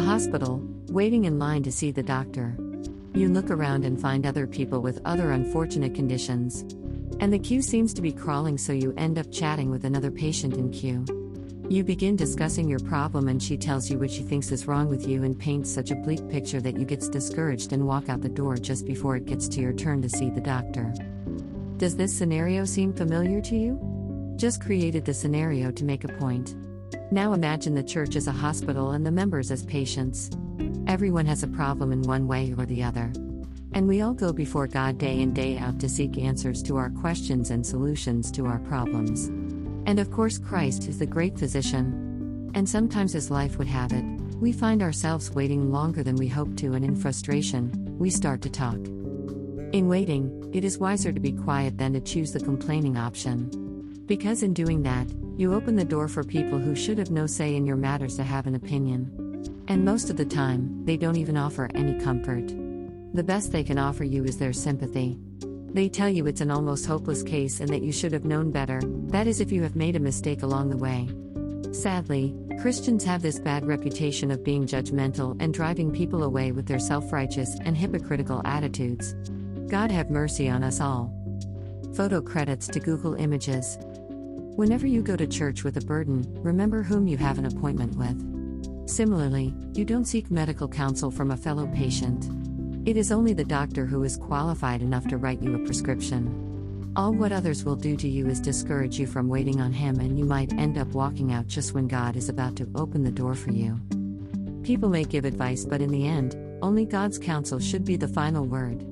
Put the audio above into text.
Hospital, waiting in line to see the doctor. You look around and find other people with other unfortunate conditions. And the queue seems to be crawling, so you end up chatting with another patient in queue. You begin discussing your problem, and she tells you what she thinks is wrong with you and paints such a bleak picture that you get discouraged and walk out the door just before it gets to your turn to see the doctor. Does this scenario seem familiar to you? Just created the scenario to make a point. Now imagine the church as a hospital and the members as patients. Everyone has a problem in one way or the other. And we all go before God day in, day out to seek answers to our questions and solutions to our problems. And of course, Christ is the great physician. And sometimes, as life would have it, we find ourselves waiting longer than we hoped to, and in frustration, we start to talk. In waiting, it is wiser to be quiet than to choose the complaining option. Because in doing that, you open the door for people who should have no say in your matters to have an opinion. And most of the time, they don't even offer any comfort. The best they can offer you is their sympathy. They tell you it's an almost hopeless case and that you should have known better, that is, if you have made a mistake along the way. Sadly, Christians have this bad reputation of being judgmental and driving people away with their self righteous and hypocritical attitudes. God have mercy on us all. Photo credits to Google Images. Whenever you go to church with a burden, remember whom you have an appointment with. Similarly, you don't seek medical counsel from a fellow patient. It is only the doctor who is qualified enough to write you a prescription. All what others will do to you is discourage you from waiting on Him, and you might end up walking out just when God is about to open the door for you. People may give advice, but in the end, only God's counsel should be the final word.